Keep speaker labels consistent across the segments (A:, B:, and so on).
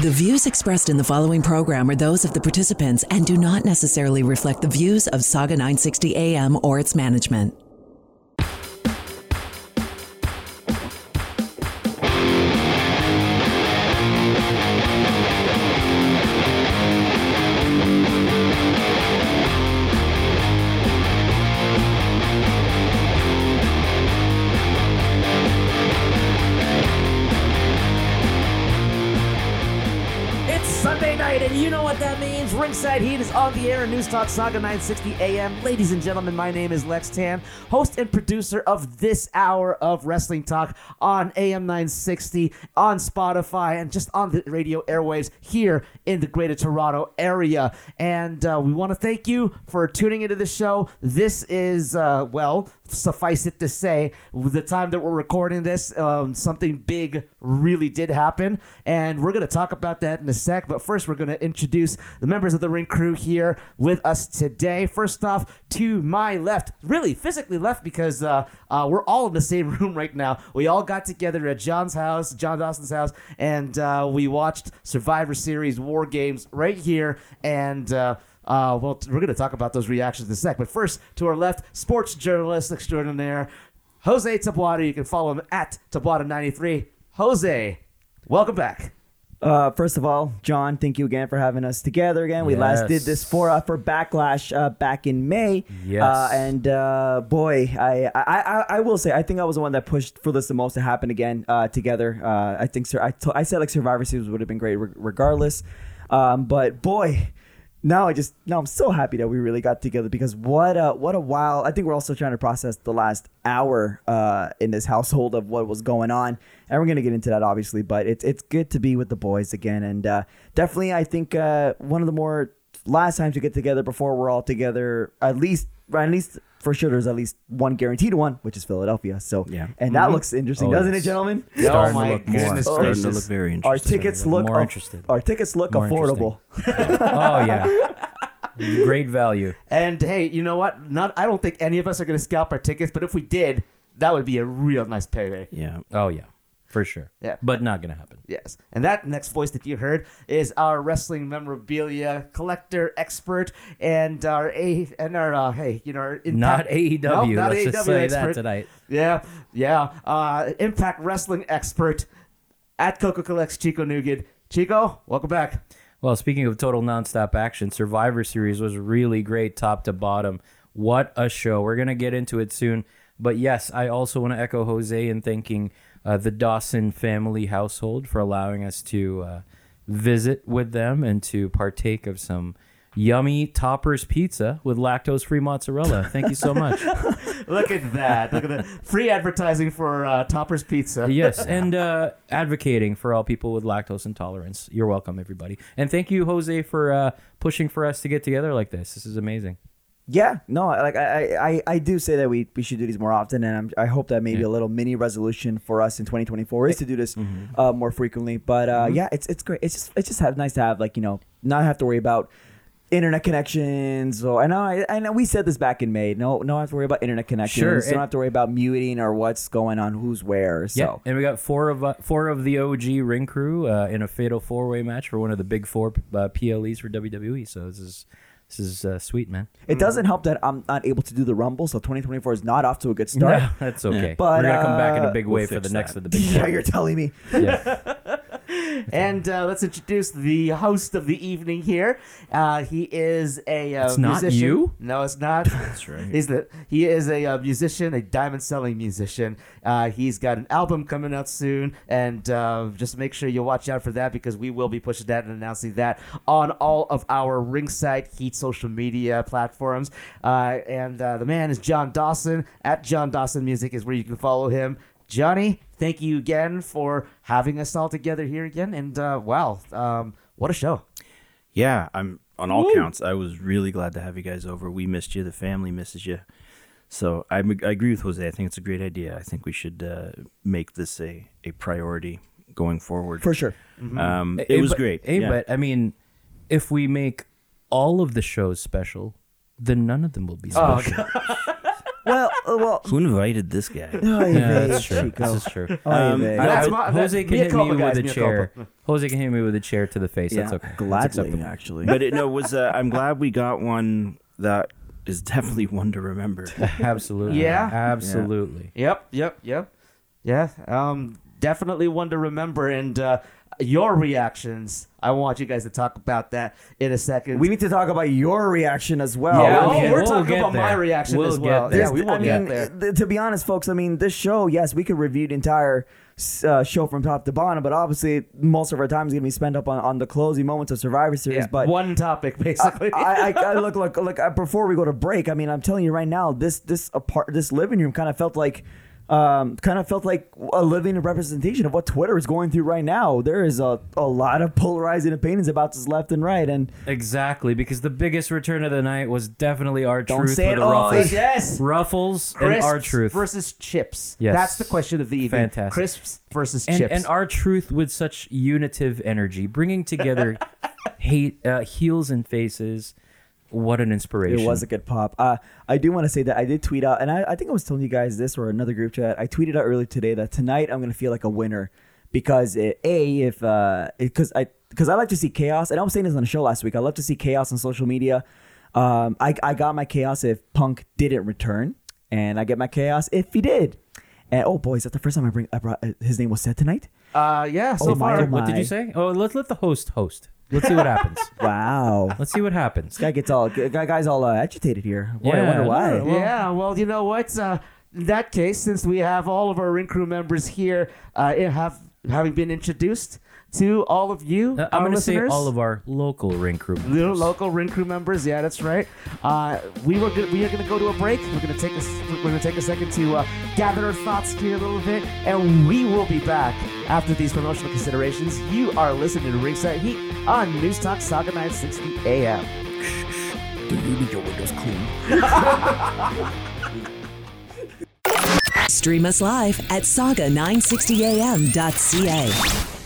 A: The views expressed in the following program are those of the participants and do not necessarily reflect the views of Sauga 960 AM or its management.
B: Ringside Heat is on the air in News Talk Sauga 960 AM. Ladies and gentlemen, my name is Lex Tan, host and producer of this hour of Wrestling Talk on AM 960, on Spotify, and just on the radio airwaves here in the Greater Toronto area. And uh, we want to thank you for tuning into the show. This is, uh, well, suffice it to say, the time that we're recording this, um, something big really did happen, and we're going to talk about that in a sec. But first, we're going to introduce the members of the ring crew here with us today. First off, to my left, really physically left because uh, uh, we're all in the same room right now. We all got together at John's house, John Dawson's house, and uh, we watched Survivor Series War Games right here, and. Uh, well, t- we're going to talk about those reactions in a sec. But first, to our left, sports journalist extraordinaire, Jose Tabuada. You can follow him at Tabuada93. Jose, welcome back.
C: Uh, first of all, John, thank you again for having us together again. We last did this for uh, for Backlash uh, back in May.
D: Yes.
C: Uh, and uh, boy, I, I I I will say I think I was the one that pushed for this the most to happen again uh, together. Uh, I think sir, I I said like Survivor Series would have been great re- regardless. Um, but boy. Now I just now I'm so happy that we really got together because what a what a while I think we're also trying to process the last hour uh, in this household of what was going on. And we're gonna get into that obviously but it's it's good to be with the boys again. And uh, definitely I think uh, one of the more last times we get together before we're all together at least at least for sure there's at least one guaranteed one which is Philadelphia so
D: Yeah.
C: and that mm-hmm. looks interesting
D: Oh,
C: doesn't
D: yes.
C: it gentlemen
D: Starting oh
B: my
D: to look more. Starting to look very
C: our
D: interesting.
C: tickets look
D: more
C: aff-
D: interested.
C: our tickets look
D: More
C: affordable
D: oh yeah, great value.
B: And hey, you know what? Not I don't think any of us are going to scalp our tickets, but if we did, that would be a real nice payday.
D: Yeah. Oh yeah, for sure.
B: Yeah.
D: But not gonna happen.
B: Yes. And that next voice that you heard is our wrestling memorabilia collector expert and our a and our uh, hey, you know, our
D: Not AEW.
B: Nope, not
D: Let's
B: AEW
D: just say
B: expert.
D: that tonight.
B: Yeah, yeah. Uh, Impact Wrestling expert at Coco Collects Chico Nugent. Chico, welcome back.
D: Well, speaking of total nonstop action, Survivor Series was really great, top to bottom. What a show! We're gonna get into it soon, but yes, I also want to echo Jose in thanking uh, the Dawson family household for allowing us to uh, visit with them and to partake of some yummy Toppers pizza with lactose-free mozzarella. Thank you so much.
B: Look at that. Look at the free advertising for uh, Topper's Pizza.
D: yes, and uh, advocating for all people with lactose intolerance. You're welcome, everybody. And thank you, Jose, for uh, pushing for us to get together like this. This is amazing.
C: Yeah, no, like I, I, I do say that we, we should do these more often, and I'm, I hope that maybe a little mini resolution for us in 2024 is to do this uh, more frequently. But uh, yeah, it's it's great. It's just it's just have, nice to have like you know not have to worry about internet connections. Or I know I, I know we said this back in May. No, no have to worry about internet connections.
D: Sure,
C: don't have to worry about muting or what's going on, who's where. So
D: Yeah, and we got four of uh, four of the OG ring crew uh, in a fatal four way match for one of the big four uh, PLEs for WWE. So this is this is uh, sweet, man.
C: it doesn't help that I'm not able to do the Rumble. So 2024 is not off to a good start.
D: No, that's okay.
C: But,
D: We're gonna come back in
C: uh,
D: a big
E: we'll
D: way for the next
E: that.
D: of the big.
C: Yeah, you're telling me.
D: Yeah.
B: And uh, let's introduce the host of the evening here. Uh, he is a uh,
D: It's not
B: musician.
D: you?
B: No, it's not.
E: That's right.
B: He's the he is a uh, musician, a diamond selling musician. Uh, he's got an album coming out soon, and uh, just make sure you watch out for that because we will be pushing that and announcing that on all of our Ringside Heat social media platforms. Uh, and uh, the man is John Dawson at John Dawson Music is where you can follow him. Johnny, thank you again for having us all together here again. And uh, wow, um, what a show!
E: Yeah, I'm on all counts. I was really glad to have you guys over. We missed you. The family misses you. So I, I agree with Jose. I think it's a great idea. I think we should uh, make this a, a priority going forward.
C: For sure.
E: Um, it
D: Hey,
E: was
D: but-
E: great.
D: Hey,
E: yeah.
D: but I mean, if we make all of the shows special, then none of them will be
B: Oh,
D: special.
C: Well, uh, well.
E: Who invited this guy?
C: Ay,
D: yeah,
C: vey,
D: that's true.
C: Chico.
D: This is true.
C: Ay,
E: Um,
C: vey.
D: I-
B: That's
D: I-
B: my-
D: Jose
B: that-
D: can
B: mea
D: hit
B: culpa,
D: me with a
B: mea
D: chair.
B: culpa.
D: Jose can hit me with a chair to the face. That's okay. That's
C: Gladly,
D: acceptable.
C: actually.
E: but it no it was. Uh, I'm glad we got one that is definitely one to remember.
D: Absolutely.
B: Yeah?
D: Absolutely.
B: Yep, yep, yep. Yeah, um, definitely one to remember. And uh, your reactions, I want you guys to talk about that in a second.
C: we need to talk about your reaction as well.
B: yeah,
D: we'll
B: oh,
D: get-
B: we're
D: we'll
B: talking
D: get
B: about my reaction
D: We'll
B: as
D: get
B: well.
D: there.
B: Yeah, we will
C: I mean,
B: get there.
C: th- to be honest, folks, I mean, this show, yes, we could review the entire uh, show from top to bottom, but obviously, most of our time is going to be spent up on, on the closing moments of Survivor Series.
B: Yeah,
C: but
B: one topic basically.
C: I, I, I look, look, look. uh, Before we go to break, I mean, I'm telling you right now, this this apart, this living room kind of felt like, um, kind of felt like a living representation of what Twitter is going through right now. There is a, a lot of polarizing opinions about this left and right, and
D: Exactly, because the biggest return of the night was definitely our
C: Don't
D: truth
C: say
D: with
C: it
D: the
C: all.
D: ruffles.
B: yes.
D: Ruffles and R-Truth.
B: versus chips.
D: Yes.
B: That's the question of the evening.
D: Fantastic.
B: Crisps versus
D: and,
B: chips.
D: and R-Truth with such unitive energy, bringing together hate, uh, heels and faces. What an inspiration!
C: It was a good pop. Uh, I do want to say that I did tweet out, and I, I think I was telling you guys this or another group chat. I tweeted out earlier today that tonight I'm going to feel like a winner because it, a if because I because I like to see chaos, and I was saying this on the show last week. I love to see chaos on social media. Um, I I got my chaos if Punk didn't return, and I get my chaos if he did. And oh boy, is that the first time I bring I brought, uh, his name was said tonight?
B: uh, yeah, so
C: Oh my,
B: far.
C: oh
D: What did you say? Oh, let's let the host host. Let's see what happens.
C: Wow.
D: Let's see what happens.
C: Guy gets all guy guys all uh, agitated here. Boy, I
D: Yeah,
C: wonder why.
D: well-
B: yeah, well, you know what? Uh, in that case, since we have all of our ring crew members here, uh, it have having been introduced to all of you,
D: Uh, I'm
B: our
D: going to say
B: listeners,
D: all of our local ring crew. members.
B: little local ring crew members. Yeah, that's right. Uh, we were gonna, we are going to go to a break. We're going to take a s- we're going to take a second to uh, gather our thoughts here a little bit, and we will be back after these promotional considerations. You are listening to Ringside Heat on News Talk Sauga 960 AM. Do you need your windows clean?
A: Stream us live at sauga960am.ca.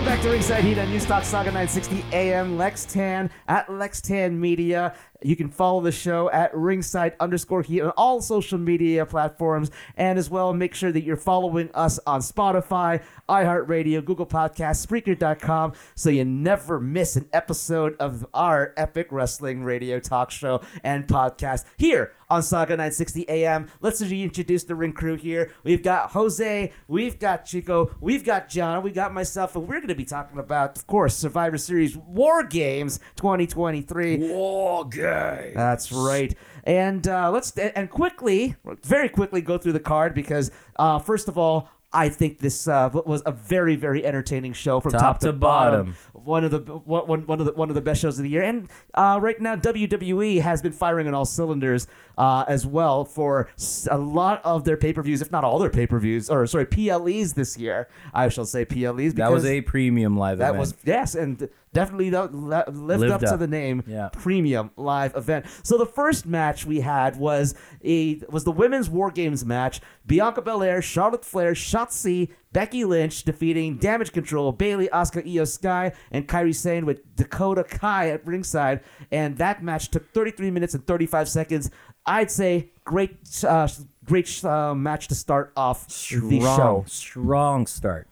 B: Welcome back to Ringside Heat on News Talk Sauga 960 AM. Lex Tan at Lex Tan Media. You can follow the show at ringside underscore heat on all social media platforms. And as well, make sure that you're following us on Spotify, iHeartRadio, Google Podcasts, Spreaker.com so you never miss an episode of our epic wrestling radio talk show and podcast here on Sauga 960 AM. Let's reintroduce the ring crew here. We've got Jose, we've got Chico, we've got John, we got myself, and we're going to be talking about, of course, Survivor Series War Games 2023.
D: War guys.
B: That's right. And uh, let's and quickly, very quickly, go through the card because uh, first of all, I think this uh, was a very, very entertaining show from top,
D: Top
B: to,
D: to
B: bottom.
D: bottom.
B: One of the one, one one of the one of the best shows of the year. And uh, right now, WWE has been firing on all cylinders uh, as well for a lot of their pay per views, if not all their pay per views, or sorry, PLEs this year. I shall say PLEs.
D: That was a premium live
B: that
D: event.
B: was yes, and definitely lived,
D: Lived
B: up, to the name.
D: Yeah.
B: Premium live event. So the first match we had was a was the women's War Games match. Bianca Belair, Charlotte Flair, Shotzi, Becky Lynch defeating Damage Control, Bayley, Asuka, Iyo Sky, and Kairi Sane with Dakota Kai at ringside. And that match took 33 minutes and 35 seconds. I'd say great, uh, great uh, match to start off the show.
D: strong start.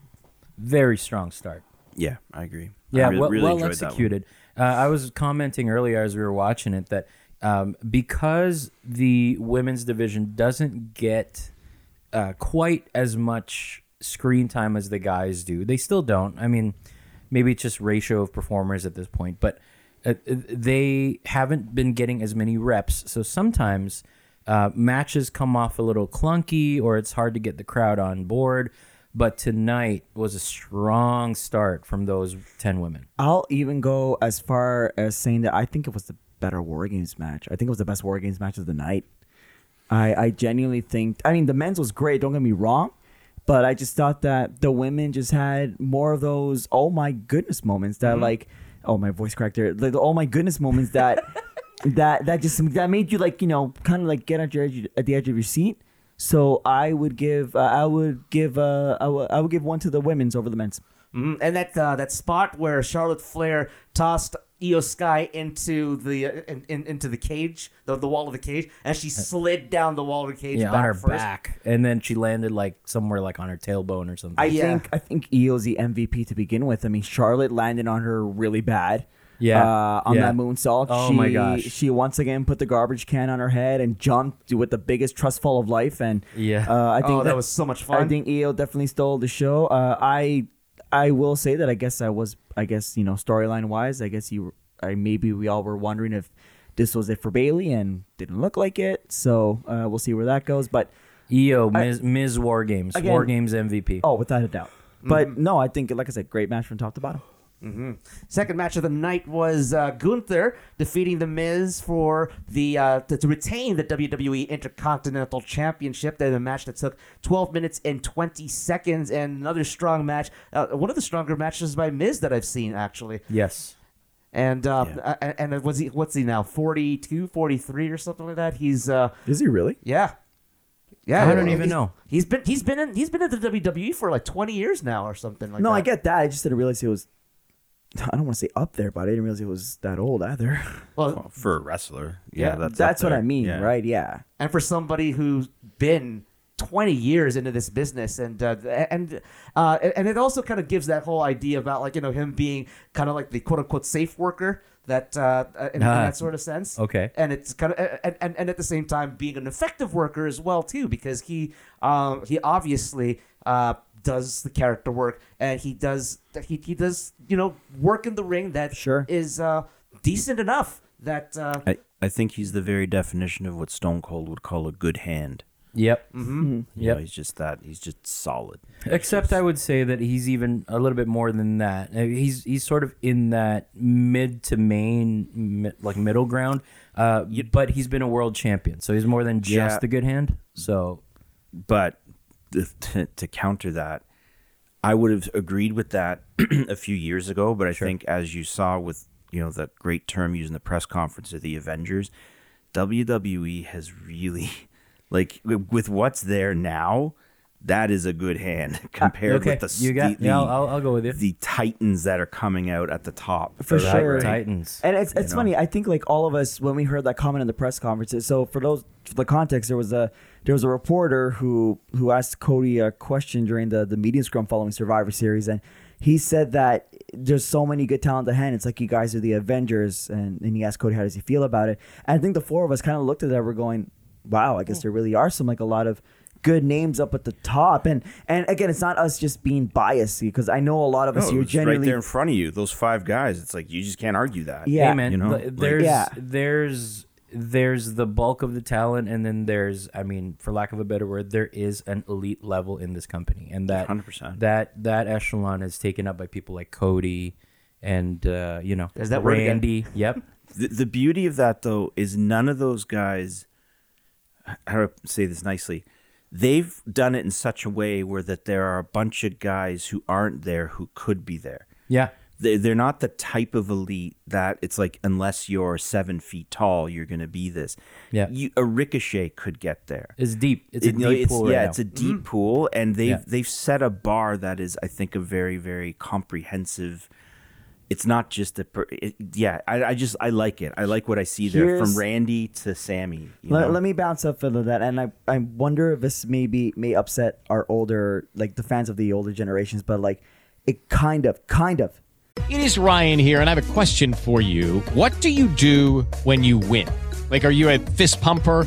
D: Very strong start.
E: Yeah, I agree.
D: Yeah,
E: I re-
D: well,
E: really
D: well
E: enjoyed that one.
D: executed. Uh, I was commenting earlier as we were watching it that um, because the women's division doesn't get uh, quite as much screen time as the guys do, they still don't. I mean, maybe it's just ratio of performers at this point, but uh, they haven't been getting as many reps. So sometimes uh, matches come off a little clunky or it's hard to get the crowd on board. but tonight was a strong start from those 10 women.
C: I'll even go as far as saying that I think it was the better War Games match. I think it was the best War Games match of the night. I, I genuinely think. I mean, the men's was great. Don't get me wrong, but I just thought that the women just had more of those oh my goodness moments that like oh my voice cracked there. Like, the oh my goodness moments that that that just that made you like you know kind of like get at your edge, at the edge of your seat. So I would give uh, I would give uh, I would, I would give one to the women's over the men's.
B: Mhm. And that uh, that spot where Charlotte Flair tossed Iyo Sky into the uh, in, in, into the cage, the, the wall of the cage, and she slid down the wall of the cage
D: Yeah,
B: back
D: on her
B: first.
D: back. And then she landed like somewhere like on her tailbone or something.
C: I
B: Yeah.
C: think I think Iyo's the MVP to begin with. I mean, Charlotte landed on her really bad.
D: Yeah.
C: uh, on
D: Yeah.
C: that moonsault.
D: Oh
C: she,
D: my gosh.
C: She once again put the garbage can on her head and jumped with the biggest trust fall of life. And
D: Yeah.
C: uh, I think
B: Oh, that was so much fun.
C: I think Iyo definitely stole the show. Uh, I I will say that I guess I was I guess you know storyline wise I guess you I maybe we all were wondering if this was it for Bayley and didn't look like it. So uh, we'll see where that goes. But
D: Iyo, Ms. Ms. War Games,
C: Again-
D: War Games MVP.
C: oh, without a doubt. But no, I think like I said, great match from top to bottom.
B: Second match of the night was uh, Gunther defeating The Miz for the uh, to, to retain the WWE Intercontinental Championship. Then a match that took 12 minutes and 20 seconds, and another strong match. Uh, one of the stronger matches by Miz that I've seen actually.
D: Yes.
B: And uh,
E: Yeah.
B: and and was he what's he now 42, 43 or something like that? He's uh
C: Is he really?
B: yeah. Yeah,
D: I don't
B: he's-
D: even know.
B: He's been he's been in he's been in the WWE for like 20 years now or something like
C: no,
B: that.
C: I get that. I just didn't realize he was. I don't want to say up there, but I didn't realize it was that old either.
B: Well,
E: Well, for a wrestler, yeah, that's
C: that's what. I mean,
E: Yeah.
C: right? Yeah.
B: and for somebody who's been 20 years into this business and uh, and uh, and it also kind of gives that whole idea about like you know him being kind of like the quote unquote safe worker that uh, in, in
D: Ah,
B: that sort of sense
D: okay.
B: and it's kind of and, and, and at the same time being an effective worker as well too because he um he obviously uh does the character work and he does he, he does you know work in the ring that
C: Sure.
B: is uh decent enough that uh
E: I, I think he's the very definition of what Stone Cold would call a good hand.
D: Yep.
C: Mm-hmm.
E: You
D: Yep.
E: he's just that. He's just solid.
D: Except I would say that he's even a little bit more than that. Uh, He's he's sort of in that mid to main, mi- like middle ground. Uh, but he's been a world champion, so he's more than just
E: Yeah.
D: the good hand. So
E: But th- to, to counter that, I would have agreed with that a few years ago. But I think, as you saw with you know the great term used in the press conference of the Avengers, WWE has really, like, with what's there now, that is a good hand ah, compared
D: okay,
E: with the
D: you got.
E: the,
D: yeah, I'll, I'll, I'll go with you.
E: the titans that are coming out at the top
C: For
E: of
C: sure.
E: ring.
D: Titans.
C: And it's it's
E: know?
C: funny. I think like all of us when we heard that comment in the press conferences. So for those for the context, there was a there was a reporter who who asked Cody a question during the the media scrum following Survivor Series, and he said that there's so many good talent ahead. It's like you guys are the Avengers, and and he asked Cody how does he feel about it. And I think the four of us kind of looked at that. We're going, wow, I guess hmm. there really are some like a lot of good names up at the top and and again it's not us just being biased because i know a lot of us
E: No,
C: here
E: it's right
C: generally
E: there in front of you. Those five guys. It's like you just can't argue that.
C: Yeah.
D: hey man,
E: you know,
D: th-
E: like-
D: there's
C: Yeah.
D: there's there's the bulk of the talent, and then there's, I mean, for lack of a better word, there is an elite level in this company, and that
E: 100%.
D: that that echelon is taken up by people like Cody, and uh, you know,
B: is that word again.
D: Randy. Yep.
E: The, the beauty of that though is none of those guys how do I say this nicely they've done it in such a way where that there are a bunch of guys who aren't there who could be there
D: Yeah.
E: they, they're not the type of elite that it's like unless you're seven feet tall you're going to be this
D: Yeah.
E: you, a ricochet could get there
D: It's deep. It's a
E: It- you know,
D: deep pool. right
E: yeah,
D: now.
E: it's a deep mm. pool, and they've
D: Yeah.
E: they've set a bar that is, I think, a very very comprehensive. It's not just a, per, it, yeah. I, I just I like it. I like what I see there
C: Here's-
E: from Randy to Sami. you
C: Let,
E: know?
C: let me bounce up into that, and I, I wonder if this maybe may upset our older, like the fans of the older generations, but like it kind of, kind of.
F: It is Ryan here, and I have a question for you. What do you do when you win? Like, are you a fist pumper?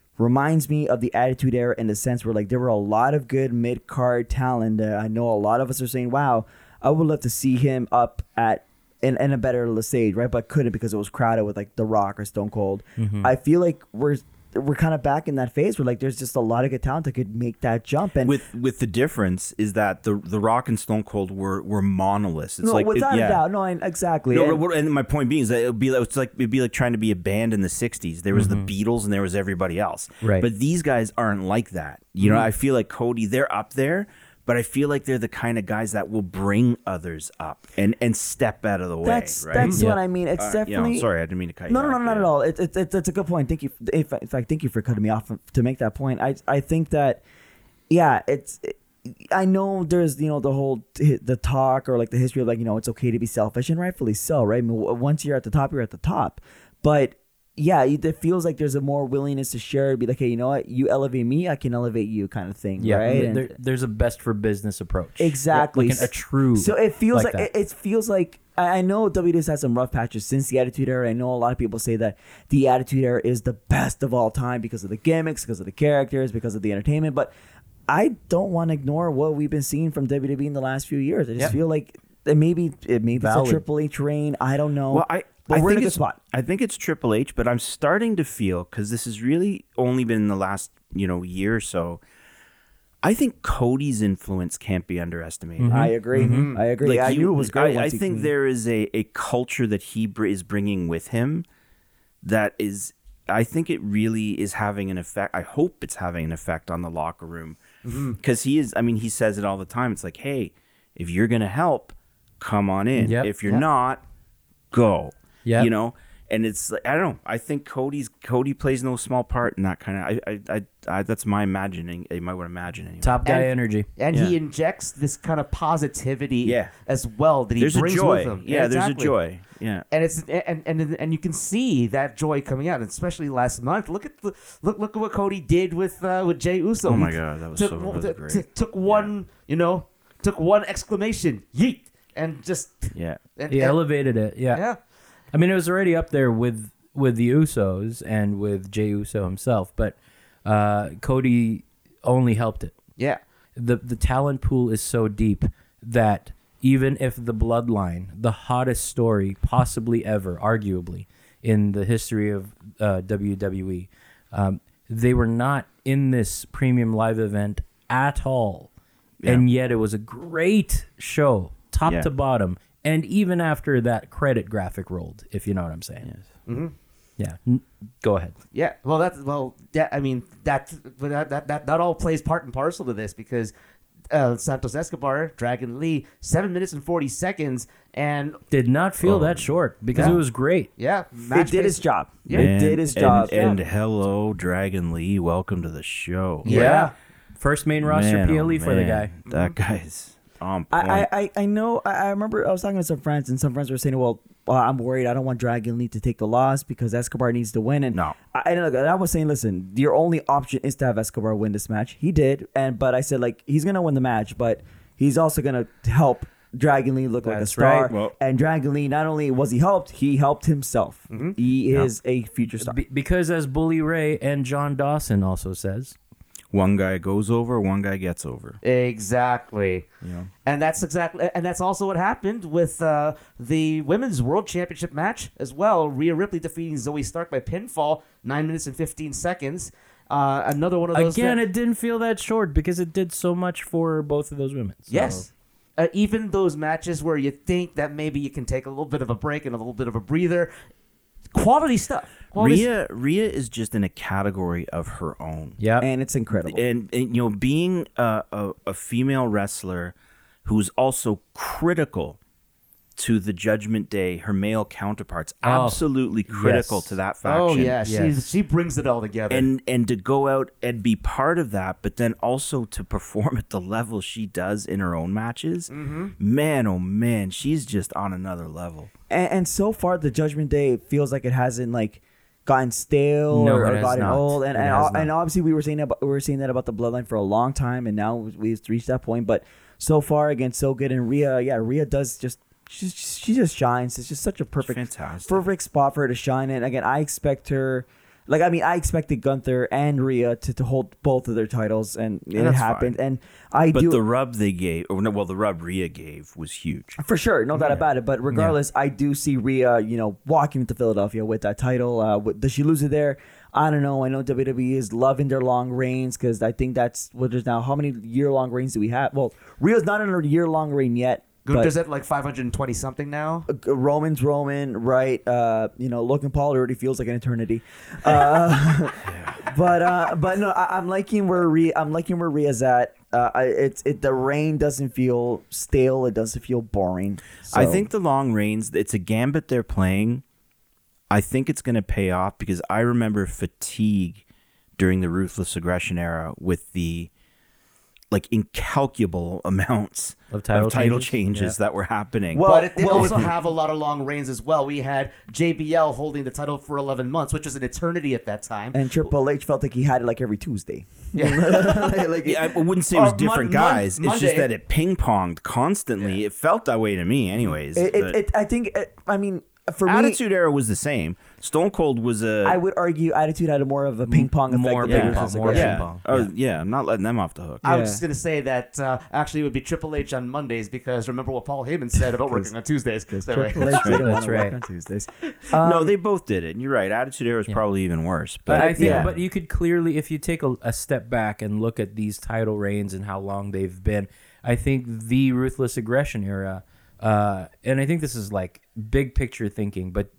C: Reminds me of the Attitude Era in the sense where like there were a lot of good mid card talent. Uh, I know a lot of us are saying, "Wow, I would love to see him up at in, in a better stage," right? But couldn't because it was crowded with like The Rock or Stone Cold. I feel like we're we're kind of back in that phase where like there's just a lot of good talent that could make that jump. And
E: with with the difference is that the the Rock and Stone Cold were were monoliths. It's
C: no,
E: like it-
C: without
E: yeah.
C: a doubt, no, I, exactly.
E: No,
C: And-
E: and my point being is that it would be like, it's like it'd be like trying to be a band in the '60s. There was the mm-hmm. Beatles and there was everybody else.
D: Right.
E: But these guys aren't like that. You know, mm-hmm. I feel like Cody. They're up there, but I feel like they're the kind of guys that will bring others up and and step out of the way.
C: that's
E: right?
C: that's
D: Yeah.
C: what I mean. It's
E: Uh, you know,
C: definitely
E: sorry, I didn't mean to cut you.
C: No, no, no, not
E: yeah.
C: at all. It's it's it's it's a good point. Thank you. In fact, in fact, thank you for cutting me off to make that point. I I think that, yeah, it's. I know there's you know the whole the talk or like the history of like you know it's okay to be selfish and rightfully so, right? I mean, once you're at the top, you're at the top. But yeah, it feels like there's a more willingness to share. Be like, hey, you know what? You elevate me, I can elevate you, kind of thing,
D: Yeah,
C: right?
D: There, there's a best for business approach.
C: Exactly.
D: like an- a true.
C: So it feels like,
D: that.
C: it, it feels like I know WWE's had some rough patches since the Attitude Era. I know a lot of people say that the Attitude Era is the best of all time because of the gimmicks, because of the characters, because of the entertainment. But I don't want to ignore what we've been seeing from WWE in the last few years. I just
B: Yeah.
C: feel like it maybe it maybe
D: Valid.
C: it's a Triple H reign. I don't know.
E: Well, I,
C: but
E: I
C: we're in
E: think
C: a good
E: it's,
C: spot.
E: I think it's Triple H, but I'm starting to feel because this has really only been in the last you know year or so. I think Cody's influence can't be underestimated.
C: I agree. I agree.
E: Like
C: I
E: you-
C: knew it was great.
E: I, I
C: he
E: think
C: came-
E: there is a, a culture that he br- is bringing with him that is. I think it really is having an effect. I hope it's having an effect on the locker room
C: Mm-hmm.
E: because he is. I mean, he says it all the time. It's like, hey, if you're gonna help, come on in.
D: Yep.
E: If you're
B: Yep.
E: not, go.
D: Yep.
E: You know. And it's like I don't know. I think Cody's Cody plays no small part in that kind of. I, I, I, I that's my imagining. I would imagine anyway.
D: top guy
B: And-
D: energy.
B: and
E: Yeah.
B: he injects this kind of positivity
E: Yeah.
B: as well that he
E: There's a
B: brings
E: joy.
B: with him.
E: Yeah, there's
B: exactly.
E: a joy. Yeah.
B: and it's and, and and you can see that joy coming out, especially last month. Look at the look look at what Cody did with uh, with Jey Uso.
E: Oh my God, that was
B: took,
E: so- that was great.
B: t- took one, you know, took one exclamation, yeet, and just
E: Yeah.
B: and,
D: He
B: and-
D: elevated it. Yeah.
B: yeah.
D: I mean, it was already up there with with the Usos and with Jey Uso himself, but uh, Cody only helped it.
B: Yeah.
D: the The talent pool is so deep that even if the Bloodline, the hottest story possibly ever, arguably in the history of uh, WWE, um, they were not in this premium live event at all, and yet it was a great show, top
E: Yeah.
D: to bottom. And even after that credit graphic rolled, if you know what I'm saying. Mm-hmm. Yeah. N- Go ahead.
B: Yeah, well, that's well, yeah. I mean, that's but that that that, that all plays part and parcel to this because uh, Santos Escobar, Dragon Lee, seven minutes and forty seconds, and
D: Did not feel that short because
B: Yeah.
D: it was great.
B: yeah,
C: it did its job.
B: Yeah.
C: It did its
E: and,
C: job.
E: And hello, Dragon Lee. Welcome to the show.
B: Yeah.
D: First main roster
E: Man, oh,
D: PLE for the guy.
E: man. That guy's on point.
C: I, I, I- I know. I, I remember I was talking to some friends, and some friends were saying, "Well, uh, I'm worried. I don't want Dragon Lee to take the loss because Escobar needs to win." And
E: No.
C: I, and look, I was saying, listen, your only option is to have Escobar win this match. He did, and but I said like he's gonna win the match, but he's also gonna help Dragon Lee look like a star.
D: right.
E: Well-
C: and Dragon Lee, not only was he helped, he helped himself. He is a future star.
D: Be- because as Bully Ray and John Dawson also says,
E: one guy goes over, one guy gets over.
B: Exactly. Yeah. And that's exactly, and that's also what happened with uh, the women's world championship match as well. Rhea Ripley defeating Zoey Stark by pinfall, nine minutes and fifteen seconds. Uh, another one of those.
D: again,
B: that-
D: it didn't feel that short because it did so much for both of those women. So-
B: Yes. Uh, even those matches where you think that maybe you can take a little bit of a break and a little bit of a breather, quality stuff. Quality
E: Rhea, Rhea is just in a category of her own.
D: Yeah.
C: and it's incredible.
E: and, and you know being a, a, a female wrestler who's also critical to the Judgment Day, her male counterparts, absolutely critical
D: yes.
E: to that faction.
B: Oh yeah, she
D: Yes.
B: she brings it all together.
E: and and to go out and be part of that, but then also to perform at the level she does in her own matches,
B: Mm-hmm.
E: man, oh man, she's just on another level.
C: and, and so far the Judgment Day feels like it hasn't like gotten stale
D: No,
C: or,
D: it
C: or
D: has
C: gotten
D: not.
C: old. And
D: It
C: and,
D: has
C: and
D: not.
C: obviously we were saying that about, we were saying that about the Bloodline for a long time, and now we've reached that point. But so far, again, so good. And Rhea, yeah, Rhea does just. She, she just shines. It's just such a perfect,
E: fantastic.
C: perfect spot for her to shine. And again, I expect her, like I mean, I expected Gunther and Rhea to, to hold both of their titles, and it happened.
E: fine.
C: And I
E: But
C: do
E: the rub they gave, or no, well, the rub Rhea gave was huge.
C: for sure, no doubt about it. But regardless, I do see Rhea, you know, walking into Philadelphia with that title. Uh, wi- does she lose it there? I don't know. I know WWE is loving their long reigns because I think that's what there's now. How many year long reigns do we have? Well, Rhea's not in a year long reign yet.
B: Gunther's at like 520 something now.
C: Roman's Roman, right? Uh, you know, Logan Paul already feels like an eternity. Uh, but uh, but no, I, I'm liking where Rhea, I'm liking where Rhea's at. Uh, I, it's it the rain doesn't feel stale. It doesn't feel boring.
E: I think the long reigns, it's a gambit they're playing. I think it's going to pay off because I remember fatigue during the ruthless aggression era with the like incalculable amounts
D: Of title
E: changes?
D: changes?
E: that were happening.
C: Well,
B: but it did
C: well,
B: also have a lot of long reigns as well. We had JBL holding the title for 11 months, which was an eternity at that time.
C: And Triple H felt like he had it like every Tuesday. like,
E: Yeah, I wouldn't say it was different
B: Mon- Mon-
E: guys. it's
B: Monday.
E: just that it ping ponged constantly. It felt that way to me, anyways.
C: it, it, it, I think, it, I mean, for me,
E: Attitude Era was the same. Stone Cold was a
C: I would argue Attitude had a more of a ping pong effect.
D: more ping pong, more
C: Aggression.
E: yeah.
D: ping pong.
E: Oh yeah, I'm not letting them off the hook.
B: I was just gonna say that uh, actually it would be Triple H on Mondays because remember what Paul Heyman said about working on Tuesdays. So,
C: Triple H didn't
D: That's
C: want to work
D: right.
C: on Tuesdays.
E: no, they both did it. And you're right. Attitude Era is probably even worse. But
D: But I think,
C: yeah.
D: but you could clearly, if you take a, a step back and look at these title reigns and how long they've been, I think the ruthless aggression era, uh, and I think this is like big picture thinking, but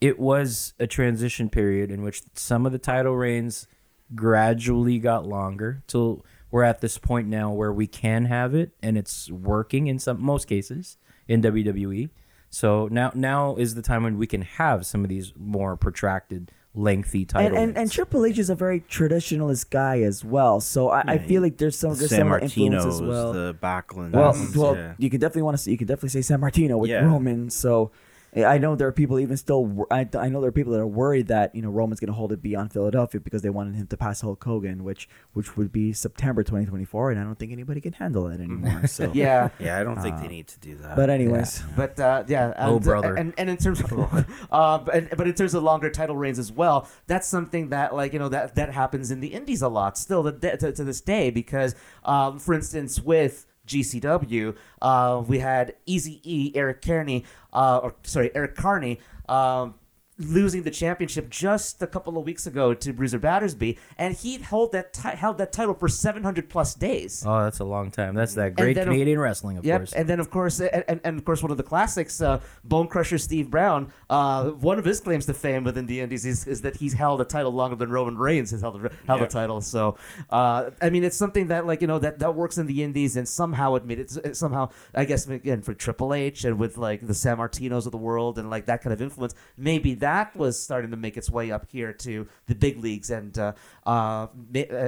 D: it was a transition period in which some of the title reigns gradually got longer till we're at this point now where we can have it and it's working in some most cases in WWE. So now now is the time when we can have some of these more protracted, lengthy title
C: And, and, and. Triple H is a very traditionalist guy as well. So I, I feel like there's some there's
E: San
C: some
E: Martino's,
C: influence as well.
E: the Backlund.
C: Well, well,
E: yeah.
C: you can definitely want to see. You can definitely say Sammartino with
E: Yeah.
C: Roman. So I know there are people even still. I, I know there are people that are worried that you know Roman's going to hold it beyond Philadelphia because they wanted him to pass Hulk Hogan, which which would be September 2024, and I don't think anybody can handle that anymore. So
B: yeah.
E: yeah, I don't think they need to do that.
C: But anyways,
B: But uh, yeah, and,
D: Oh, brother.
B: and, and in terms of, uh, but, but in terms of longer title reigns as well, that's something that like you know that that happens in the Indies a lot still to, to, to this day because, um, for instance, with GCW, uh, we had Easy E Eric Carney, uh, or sorry Eric Carney. Um, losing the championship just a couple of weeks ago to Bruiser Battersby, and he held that ti- held that title for 700 plus days.
D: Oh, that's a long time. That's that great
B: then of-
D: Canadian wrestling, of
B: Yep,
D: course.
B: and then of course, and, and, and of course, one of the classics, uh, Bone Crusher Steve Brown. Uh, one of his claims to fame within the Indies is, is that he's held a title longer than Roman Reigns has held a, held a title. So, uh, I mean, it's something that like you know that, that works in the Indies, and somehow it made it it somehow I guess again for Triple H and with like the Sammartinos of the world and like that kind of influence, maybe that was starting to make its way up here to the big leagues, and uh, uh,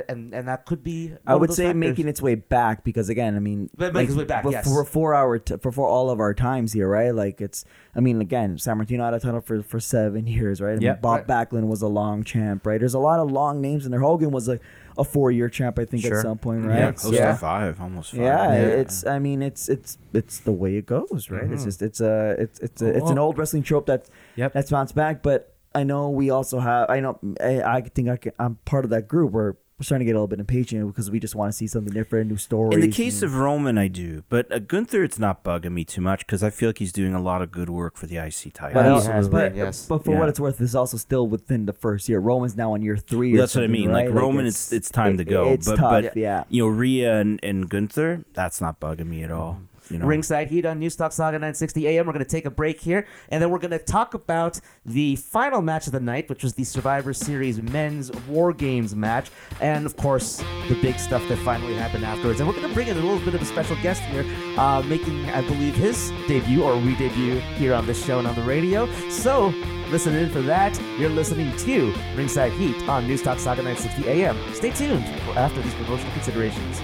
B: and and that could be.
C: I
B: one of
C: would
B: those
C: say
B: factors.
C: making its way back because again, I mean,
B: But make its way back,
C: for,
B: yes.
C: for four hour t- for, for all of our times here, right? Like it's, I mean, again, Sammartino had a title for, for seven years, right? I mean,
D: Yep.
C: Bob Backlund was a long champ, right? There's a lot of long names in there. Hogan was a, a four year champ, I think,
D: Sure.
C: at some point, right?
E: yeah, close
B: Yeah.
E: to five, almost five.
C: Yeah, it's. I mean, it's it's it's the way it goes, right? It's just it's a it's it's a, it's an old wrestling trope that
D: Yep.
C: that's bounced back. But I know we also have. I know. I, I think I can, I'm part of that group where we're starting to get a little bit impatient because we just want to see something different, new stories.
E: In the case of Roman, I do, but uh, Gunther, it's not bugging me too much because I feel like he's doing a lot of good work for the IC title.
C: But, also-
B: has
C: but,
B: yes.
C: but for
E: Yeah.
C: what it's worth, it's also still within the first year. Roman's now on year three. or
E: That's what I mean.
C: right?
E: Like Roman, it's it's time to go.
C: It's
E: but
C: tough,
E: but
C: yeah.
E: you know, Rhea and, and Gunther, that's not bugging me at all. You know.
B: Ringside Heat on News Talk Sauga 960 AM. We're going to take a break here, and then we're going to talk about the final match of the night, which was the Survivor Series Men's War Games match, and of course the big stuff that finally happened afterwards. And we're going to bring in a little bit of a special guest here, uh, making I believe his debut or re-debut here on this show and on the radio. So. Listen in for that. You're listening to Ringside Heat on News Talk Sauga 960 AM. Stay tuned for after these promotional considerations.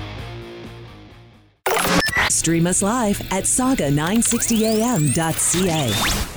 A: Stream us live at
B: sauga960am.ca.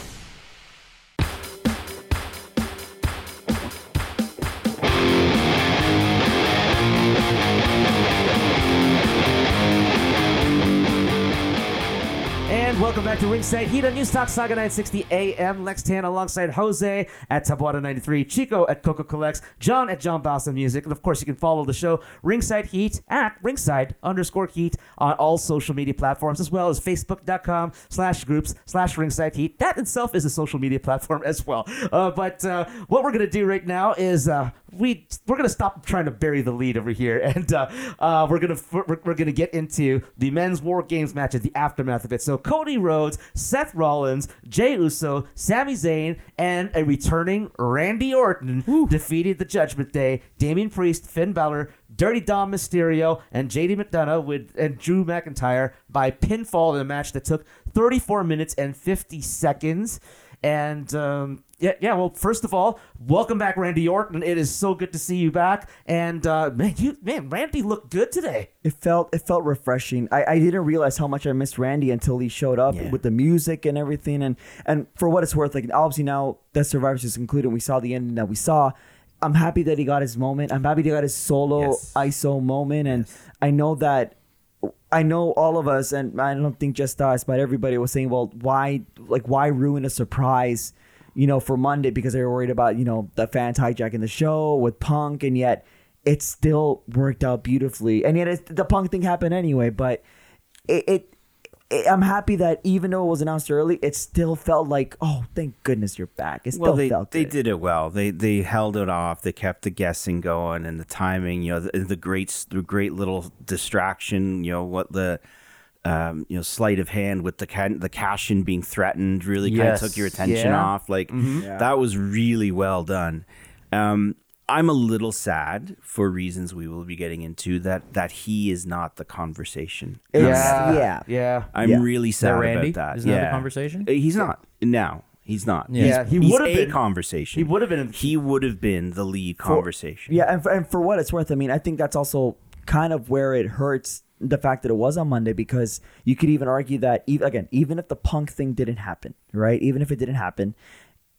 B: welcome back to Ringside Heat on News Talk Sauga 960 AM. Lex Tan alongside Jose at Tabuada 93, Chico at Coco Collects, John at John Bassa Music, and of course you can follow the show Ringside Heat at Ringside underscore Heat on all social media platforms as well as Facebook.com slash groups slash Ringside Heat. That itself is a social media platform as well. Uh, but uh, what we're gonna do right now is uh, we we're gonna stop trying to bury the lead over here, and uh, uh, we're gonna we're, we're gonna get into the men's War Games matches, the aftermath of it. So Cody Rhodes, Seth Rollins, Jey Uso, Sami Zayn, and a returning Randy Orton defeated the Judgment Day, Damian Priest, Finn Balor. Dirty Dom Mysterio and JD McDonagh with and Drew McIntyre by pinfall in a match that took 34 minutes and 50 seconds. And um, yeah, yeah. Well, first of all, welcome back, Randy Orton. It is so good to see you back. And uh, man, you man, Randy looked good today.
C: It felt it felt refreshing. I, I didn't realize how much I missed Randy until he showed up
E: Yeah.
C: with the music and everything. And and for what it's worth, like obviously now that Survivor Series concluded, we saw the ending that we saw. I'm happy that he got his moment. I'm happy that he got his solo
E: Yes.
C: ISO moment. And I know that I know all of us, and I don't think just us, but everybody was saying, well, why like why ruin a surprise? You know, for Monday because they were worried about you know the fans hijacking the show with Punk, and yet it still worked out beautifully. And yet the Punk thing happened anyway, but it, it I'm happy that even though it was announced early, it still felt like oh thank goodness you're back. It still
E: Well, they
C: felt
E: they did it well. They they held it off. They kept the guessing going and the timing. You know, the, the great the great little distraction. You know what the. Um, you know, sleight of hand with the ca- the cash in being threatened really kind
D: Yes.
E: of took your attention
B: Yeah.
E: off. Like that was really well done. Um, I'm a little sad for reasons we will be getting into that that he is not the conversation.
B: Yeah.
C: yeah.
B: Yeah.
E: I'm
C: Yeah.
E: really sad
D: Randy?
E: about that.
D: Isn't that the conversation?
E: Uh, He's not now. He's not.
D: Yeah.
B: Yeah,
E: He's,
B: he would've
E: a
B: been-
E: conversation.
B: he would've been-
E: He would have been the lead conversation.
C: Yeah, and for, and for what it's worth, I mean, I think that's also kind of where it hurts the fact that it was on Monday because you could even argue that even again, even if the punk thing didn't happen, right? Even if it didn't happen,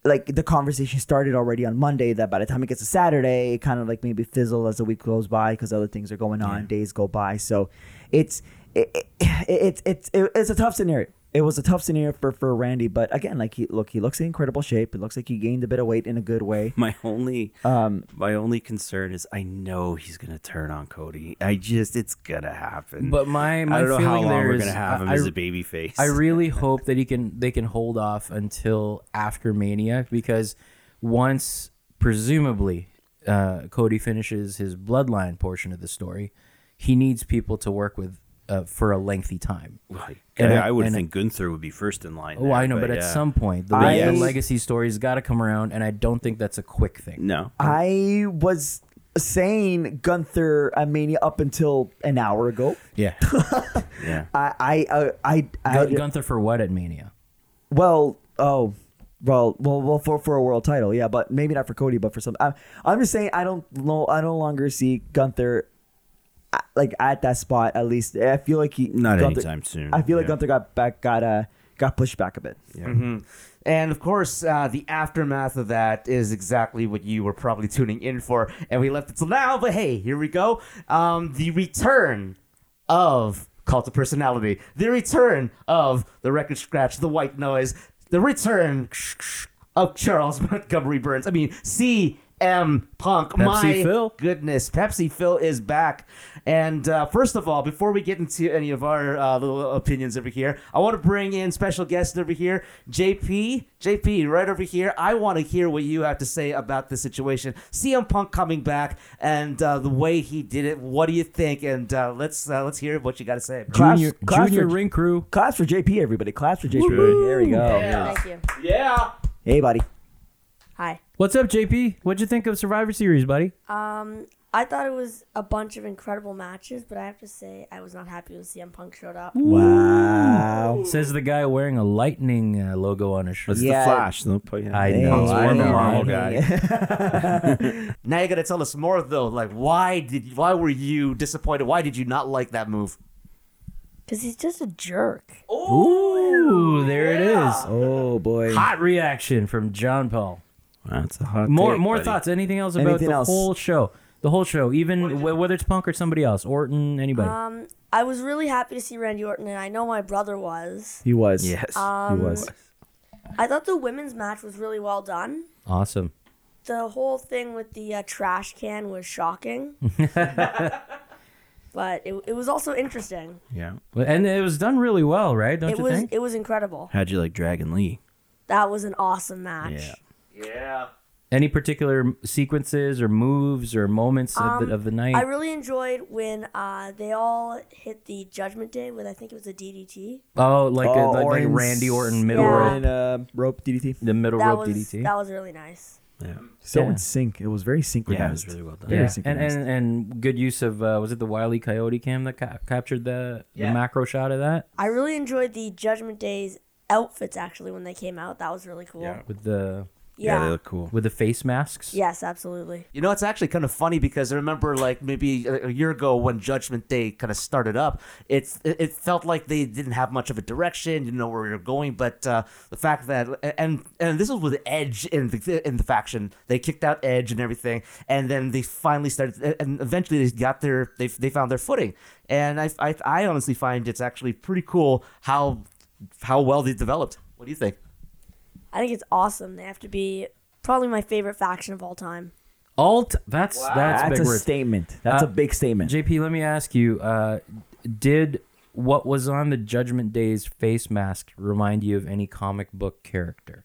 C: like the conversation started already on Monday that by the time it gets to Saturday, it kind of like maybe fizzle as the week goes by because other things are going on, days go by. So it's it, it, it, it's it, it's a tough scenario. It was a tough scenario for, for Randy, but again, like he look, he looks in incredible shape. It looks like he gained a bit of weight in a good way.
E: My only
C: Um,
E: my only concern is I know he's gonna turn on Cody. I just it's gonna happen.
D: But my my
E: I don't know how
D: feeling
E: long
D: there
E: we're
D: is
E: gonna have him
D: I,
E: as a baby face.
D: I really hope that he can they can hold off until after Mania because once presumably uh, Cody finishes his bloodline portion of the story, he needs people to work with uh, for a lengthy time.
E: Like,
D: And
E: I,
D: I-
E: I would
D: and
E: think Gunther would be first in line.
D: Oh,
E: there,
D: I know, but, at
E: yeah.
D: some point, the,
C: I-
D: the legacy story's got to come around, and I don't think that's a quick thing.
E: no.
C: I was saying Gunther I Mania up until an hour ago.
D: Yeah,
E: Yeah.
C: I I uh, I, I
D: Gun- Gunther for what at Mania?
C: well oh well well well for for a world title yeah but maybe not for Cody but for some I'm, I'm just saying I don't know I no longer see Gunther uh, like at that spot at least I feel like he
E: Not
C: Gunther-
E: anytime soon,
C: I feel like
E: yeah.
C: Gunther got back got uh got pushed back a bit Yeah.
B: And of course, uh, the aftermath of that is exactly what you were probably tuning in for. And we left it till now, but hey, here we go. Um, the return of Cult of Personality, the return of the Record Scratch, the White Noise, the return of Charles Montgomery Burns. I mean, CM Punk.
D: Pepsi
B: My
D: Phil.
B: goodness, Pepsi Phil is back. And uh, first of all, before we get into any of our uh, little opinions over here, I want to bring in special guest over here, JP. JP, right over here. I want to hear what you have to say about the situation. CM Punk coming back and uh, the way he did it. What do you think? And uh, let's uh, let's hear what you got to say.
C: Claps-
D: Junior,
C: claps
D: junior
C: for-
D: ring crew.
C: Class for JP, everybody. Class for JP. There we go. Yeah.
G: Thank you.
B: Yeah.
C: Hey, buddy.
G: Hi.
D: What's up, JP? What'd you think of Survivor Series, buddy?
G: Um, I thought it was a bunch of incredible matches, but I have to say I was not happy when CM Punk showed up.
C: Wow.
D: Says the guy wearing a lightning uh, logo on his shirt.
E: It's
C: Yeah.
E: the Flash. They'll put you
D: I know,
E: Punk's
D: I
E: more
D: know.
E: Marvel
C: I-
E: guy.
B: Now you got to tell us more though. Like, why did why were you disappointed? Why did you not like that move?
G: Because he's just a jerk.
D: Ooh, there it is.
C: Oh boy.
D: Hot reaction from John Paul.
E: That's a hot
D: More
E: take,
D: more
E: buddy.
D: thoughts. Anything else about
C: Anything
D: the
C: else?
D: whole show? The whole show, even wh- whether it's Punk or somebody else, Orton, anybody.
G: Um, I was really happy to see Randy Orton, and I know my brother was.
C: He was.
E: Yes.
G: Um,
C: He was.
G: I thought the women's match was really well done.
D: awesome.
G: The whole thing with the uh, trash can was shocking. but it, it was also interesting.
E: yeah.
D: And it was done really well, right? Don't
G: it
D: you
G: was
D: think?
G: it was incredible.
E: How'd you like Dragon Lee?
G: That was an awesome match.
E: Yeah.
B: Yeah.
D: Any particular sequences or moves or moments of, the, of the night?
G: Um, I really enjoyed when uh, they all hit the Judgment Day with I think it was a DDT.
D: oh, like, a,
C: Oh,
D: like, like Randy Orton middle
G: Yeah.
D: rope,
C: And, uh, rope DDT.
D: the middle
G: That
D: rope
G: was
D: DDT.
G: that was really nice.
E: Yeah.
C: So
D: Yeah.
C: in sync. It was very synchronized.
E: Yeah, it was really well done.
C: Very
D: yeah, and, and and good use of uh, was it the Wiley Coyote cam that ca- captured the, the macro shot of that
G: I really enjoyed the Judgment Day's outfits actually when they came out. That was really cool.
E: Yeah.
D: with the
E: Yeah,
G: Yeah.
E: they look cool.
D: with the face masks.
G: yes, absolutely.
B: You know, it's actually kind of funny because I remember, like maybe a, a year ago when Judgment Day kind of started up, it's it, it felt like they didn't have much of a direction, didn't know where we were going. But uh, the fact that and and this was with Edge in the in the faction, they kicked out Edge and everything, and then they finally started, and eventually they got their they they found their footing. And I I, I honestly find it's actually pretty cool how how well they developed. What do you think?
G: I think it's awesome. They have to be probably my favorite faction of all time.
D: Alt. That's that's,
C: That's
D: big
C: a
D: word.
C: statement. That's
D: Uh,
C: a big statement.
D: JP, let me ask you: uh, Did what was on the Judgment Day's face mask remind you of any comic book character?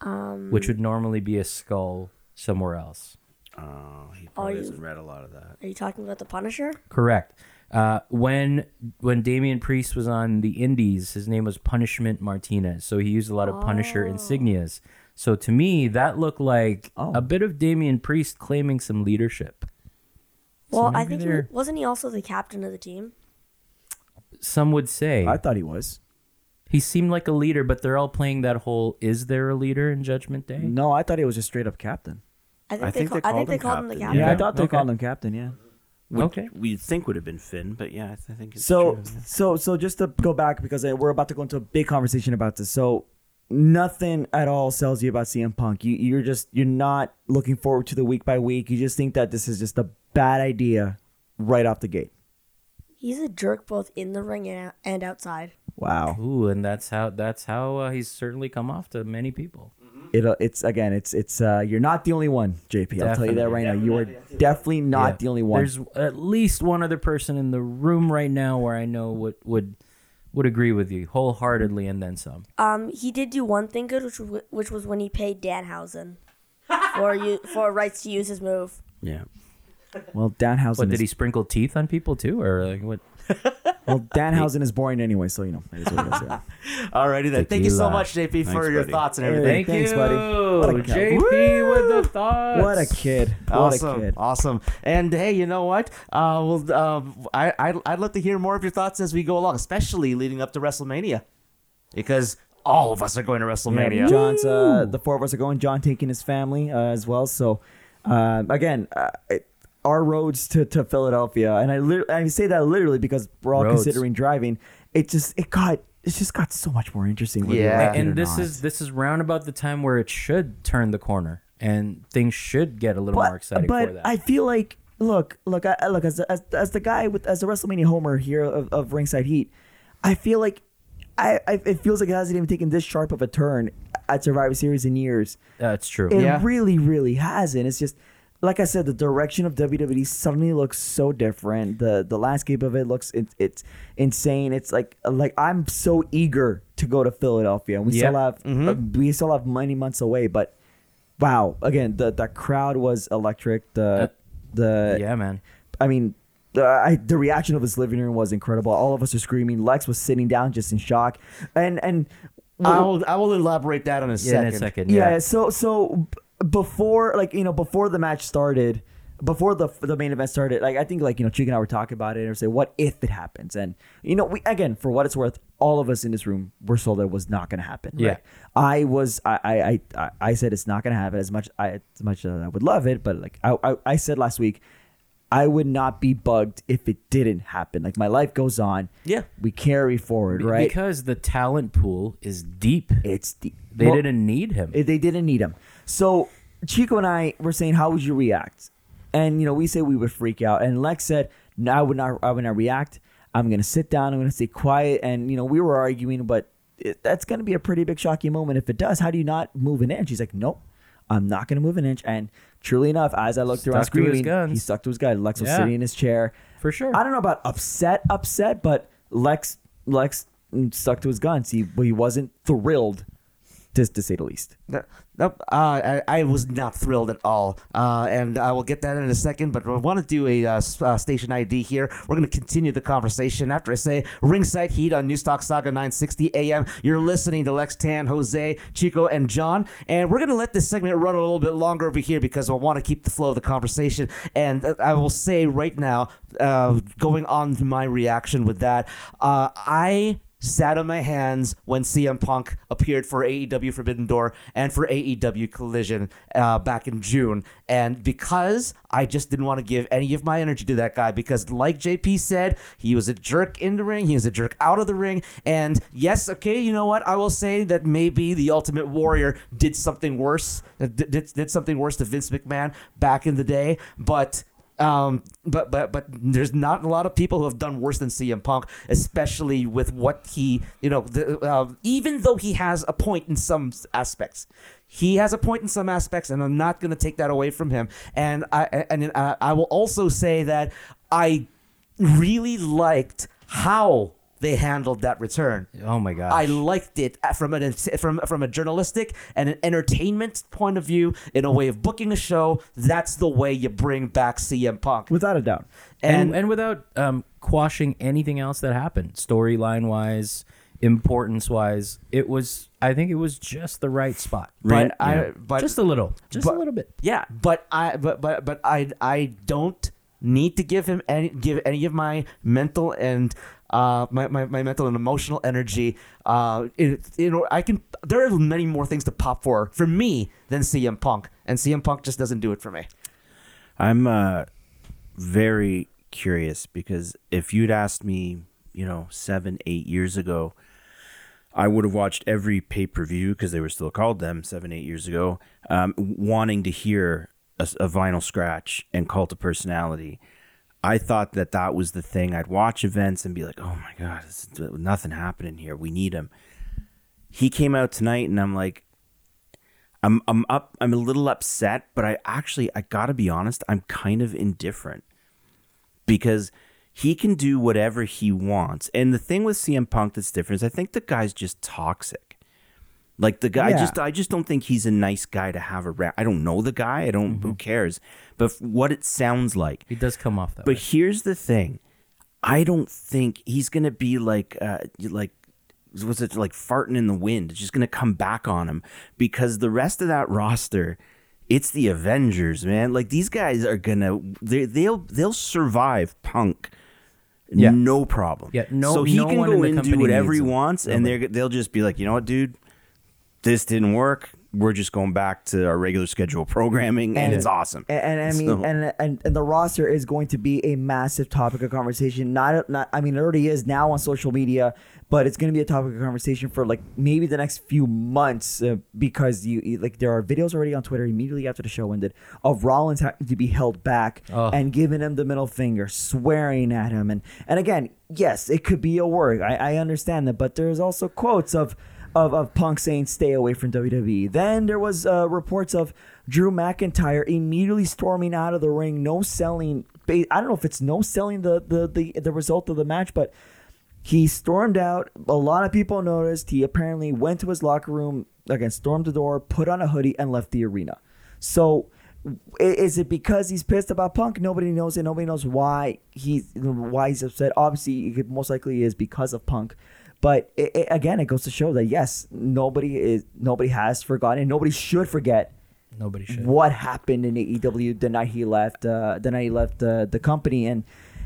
G: Um,
D: which would normally be a skull somewhere else.
E: Oh, he
G: Are
E: probably
G: you-
E: hasn't read a lot of that.
G: are you talking about the Punisher?
D: Correct. Uh, when when Damian Priest was on the Indies, his name was Punishment Martinez, so he used a lot of Punisher insignias. So to me, that looked like
C: Oh.
D: a bit of Damian Priest claiming some leadership.
G: Well, I
D: maybe
G: think he,
D: they're-
G: wasn't he also the captain of the team?
D: Some would say
C: I thought he was.
D: He seemed like a leader, but they're all playing that whole "Is there a leader in Judgment Day?"
C: No, I thought he was just straight up captain.
G: I think,
E: I
G: they,
E: think
G: call,
E: they
G: I think
E: called
G: they
E: him
G: called him the
E: captain,
G: captain.
C: Yeah,
D: Yeah,
C: I thought they
D: okay.
C: called him captain. Yeah.
E: Would,
D: Okay.
E: We think would have been Finn, but yeah, I, th- I think it's
C: So
E: true. yeah.
C: so so just to go back because uh, we're about to go into a big conversation about this. So nothing at all sells you about CM Punk. You you're just you're not looking forward to the week by week. You just think that this is just a bad idea right off the gate.
G: He's a jerk both in the ring and, and outside.
C: Wow.
D: Ooh, and that's how that's how uh, he's certainly come off to many people.
C: It uh, it's again it's it's uh you're not the only one, JP. I'll tell you that right now. You are definitely not
D: Yeah.
C: the only one.
D: There's at least one other person in the room right now where I know would would would agree with you wholeheartedly and then some.
G: Um, he did do one thing good, which was, which was when he paid Danhausen for you for rights to use his move.
E: Yeah.
C: Well, Danhausen.
D: What did he sprinkle teeth on people too, or like what?
C: Well, Danhausen is boring anyway, so you know. It is what it is, yeah.
B: Alrighty then. Thank you so
E: Tequila.
B: much, JP, for
E: Thanks,
B: your
E: buddy.
B: thoughts and everything.
C: thanks, buddy. What a kid.
D: JP with the thoughts.
C: What a kid! What
B: Awesome,
C: a kid!
B: awesome, and hey, you know what? Uh, well, um, I I'd, I'd love to hear more of your thoughts as we go along, especially leading up to WrestleMania, because all of us are going to WrestleMania.
C: John's uh, the four of us are going. John taking his family uh, as well. So um, again, uh, it, our roads to, to Philadelphia, and I lit- I say that literally because we're all
D: Roads.
C: considering driving. It just it got it just got so much more interesting. whether you
B: Yeah.
C: like it or
D: and this
C: not.
D: is this is round about the time where it should turn the corner and things should get a little more exciting
C: but
D: for that.
C: I feel like look, look, I, I- look as, as as the guy with as the WrestleMania homer here of, of Ringside Heat, I feel like I, I it feels like it hasn't even taken this sharp of a turn at Survivor Series in years.
D: That's true.
C: It
B: Yeah.
C: really, really hasn't. It's just like I said, the direction of WWE suddenly looks so different. The the landscape of it looks it, it's insane. It's like like I'm so eager to go to Philadelphia, and we still
D: Yeah.
C: have uh, we still have many months away. But wow, again, the the crowd was electric. The the
D: yeah, man.
C: I mean. The, I, the reaction of this living room was incredible. All of us are screaming. Lex was sitting down, just in shock, and and
B: I will I will elaborate that in a
D: Yeah,
B: second.
D: in a second.
C: yeah.
D: Yeah.
C: So so before like you know before the match started, before the the main event started, like I think like you know Chick and I were talking about it and say what if it happens, and you know we again for what it's worth, all of us in this room were told that it was not going to happen.
D: Yeah.
C: right? I was I I I, I said it's not going to happen as much I as much as I would love it, but like I I, I said last week. I would not be bugged if it didn't happen. Like my life goes on.
B: Yeah.
C: We carry forward, right?
D: Because the talent pool is deep.
C: it's deep
D: They
C: well,
D: didn't need him.
C: They didn't need him. So Chico and I were saying, "How would you react?" And you know, we say we would freak out. And Lex said, "No, I would not. I would not react. I'm gonna sit down. I'm gonna stay quiet." And you know, we were arguing, but it, that's gonna be a pretty big shocking moment if it does. How do you not move an inch? She's like, "Nope." I'm not going to move an inch. And truly enough, as I looked around
D: Stuck to
C: screaming, he stuck to his gun. Lex was
D: Yeah.
C: sitting in his chair.
D: For sure.
C: I don't know about upset, upset, but Lex Lex stuck to his guns. He he wasn't thrilled, to, to say the least.
B: No, Nope. Uh, I, I was not thrilled at all. Uh, and I will get that in a second, but I want to do a uh, uh, station ID here. We're going to continue the conversation after I say Ringside Heat on Newstalk Sauga 960 AM. You're listening to Lex Tan, Jose, Chico, and John. And we're going to let this segment run a little bit longer over here because I want to keep the flow of the conversation. And uh, I will say right now, uh, going on to my reaction with that, uh, I sat on my hands when CM Punk appeared for AEW Forbidden Door and for AEW Collision uh, back in June. And because I just didn't want to give any of my energy to that guy, because like JP said, he was a jerk in the ring, he was a jerk out of the ring. And yes, okay, you know what? I will say that maybe the Ultimate Warrior did something worse, uh, did, did, did something worse to Vince McMahon back in the day, but. Um, but but but there's not a lot of people who have done worse than CM Punk, especially with what he you know. The, uh, even though he has a point in some aspects, he has a point in some aspects, and I'm not going to take that away from him. And I and I, I will also say that I really liked how they handled that return.
D: Oh my god!
B: I liked it from an from from a journalistic and an entertainment point of view. In a way of booking a show, that's the way you bring back CM Punk.
C: Without a doubt.
D: and,
B: And,
D: and without um, quashing anything else that happened, storyline wise, importance wise, it was. I think it was just the right spot.
B: but I but
D: just a little, just
B: but-
D: a little bit.
B: Yeah, but I but but but I I don't need to give him any give any of my mental and uh my, my, my mental and emotional energy uh you know I can there are many more things to pop for for me than CM Punk and CM Punk just doesn't do it for me.
E: I'm uh, very curious because if you'd asked me, you know, seven, eight years ago, I would have watched every pay per view because they were still called them seven, eight years ago, um, wanting to hear a, a vinyl scratch and cult of personality. I thought that that was the thing. I'd watch events and be like, "Oh my god, this is, nothing happening here. We need him." He came out tonight, and I'm like, I'm I'm up. I'm a little upset, but I actually I gotta be honest. I'm kind of indifferent because he can do whatever he wants. And the thing with CM Punk that's different is I think the guy's just toxic. Like the guy, I just I just don't think he's a nice guy to have around. I don't know the guy. I don't. Who cares? But what it sounds like,
D: He does come off that
E: but
D: way.
E: here's the thing. I don't think he's gonna be like uh like was it like farting in the wind? It's just gonna come back on him because the rest of that roster, it's the Avengers, man. Like these guys are gonna they they'll they'll survive Punk.
D: Yeah.
E: No problem.
D: Yeah, no-
E: So he
D: no
E: can go
D: in
E: in do whatever he wants, and they're they'll just be like, you know what, dude, this didn't work. We're just going back to our regular schedule programming, and,
C: And-
E: it's awesome.
C: And, and I mean,
E: So-
C: and, and and the roster is going to be a massive topic of conversation. Not, not, I mean, it already is now on social media, but it's going to be a topic of conversation for like maybe the next few months uh, because you you- like there are videos already on Twitter immediately after the show ended of Rollins having to be held back
D: Oh.
C: and giving him the middle finger, swearing at him, and and again, yes, it could be a word. I, I understand that, but there's also quotes of of, of Punk saying stay away from WWE. Then there was uh, reports of Drew McIntyre immediately storming out of the ring, no selling. I don't know if it's no selling the the the, the result of the match, but he stormed out. A lot of people noticed. He apparently went to his locker room again, stormed the door, put on a hoodie, and left the arena. So. Is it because he's pissed about Punk? Nobody knows it. Nobody knows why he's why he's upset. Obviously, it most likely is because of Punk. But it, it, again, it goes to show that yes, nobody is nobody has forgotten. Nobody should forget
D: Nobody should.
C: what happened in AEW the night he left. Uh, the night he left uh, the company, and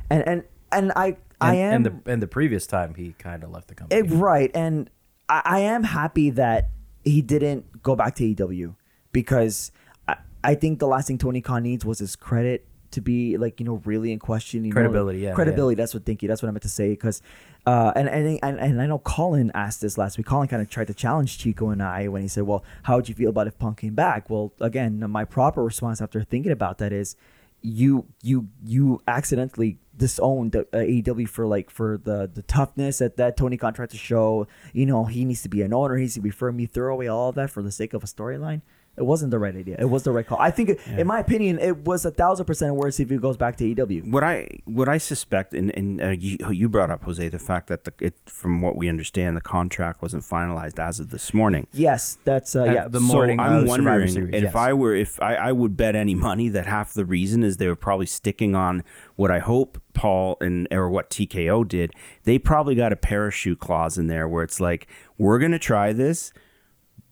C: and and and I I
D: and,
C: am
D: and the and the previous time he kind of left the company.
C: it, right, and I, I am happy that he didn't go back to AEW because I, I think the last thing Tony Khan needs was his credit to be like you know really in question. You know,
D: Credibility, yeah,
C: credibility. That's what thank you. That's what I meant to say because, uh, and and and and I know Colin asked this last week. Colin kind of tried to challenge Chico and I when he said, "Well, how would you feel about if Punk came back?" Well, again, my proper response after thinking about that is, you you you accidentally disowned uh, AEW for like for the the toughness that that Tony Khan tried to show. You know, he needs to be an owner. He needs to be firm. You throw away all of that for the sake of a storyline. It wasn't the right idea. It was the right call. I think, in my opinion, it was a thousand percent worse if he goes back to EW.
E: What I what I suspect, and, and uh, you, you brought up Jose the fact that the, it, from what we understand, the contract wasn't finalized as of this morning.
C: Yes, that's uh,
D: At
C: yeah.
D: the morning
E: so I'm
D: of Survivor
E: wondering
D: Series,
E: if
D: yes.
E: I were if I, I would bet any money that half the reason is they were probably sticking on what I hope Paul and or what TKO did. They probably got a parachute clause in there where it's like we're gonna try this,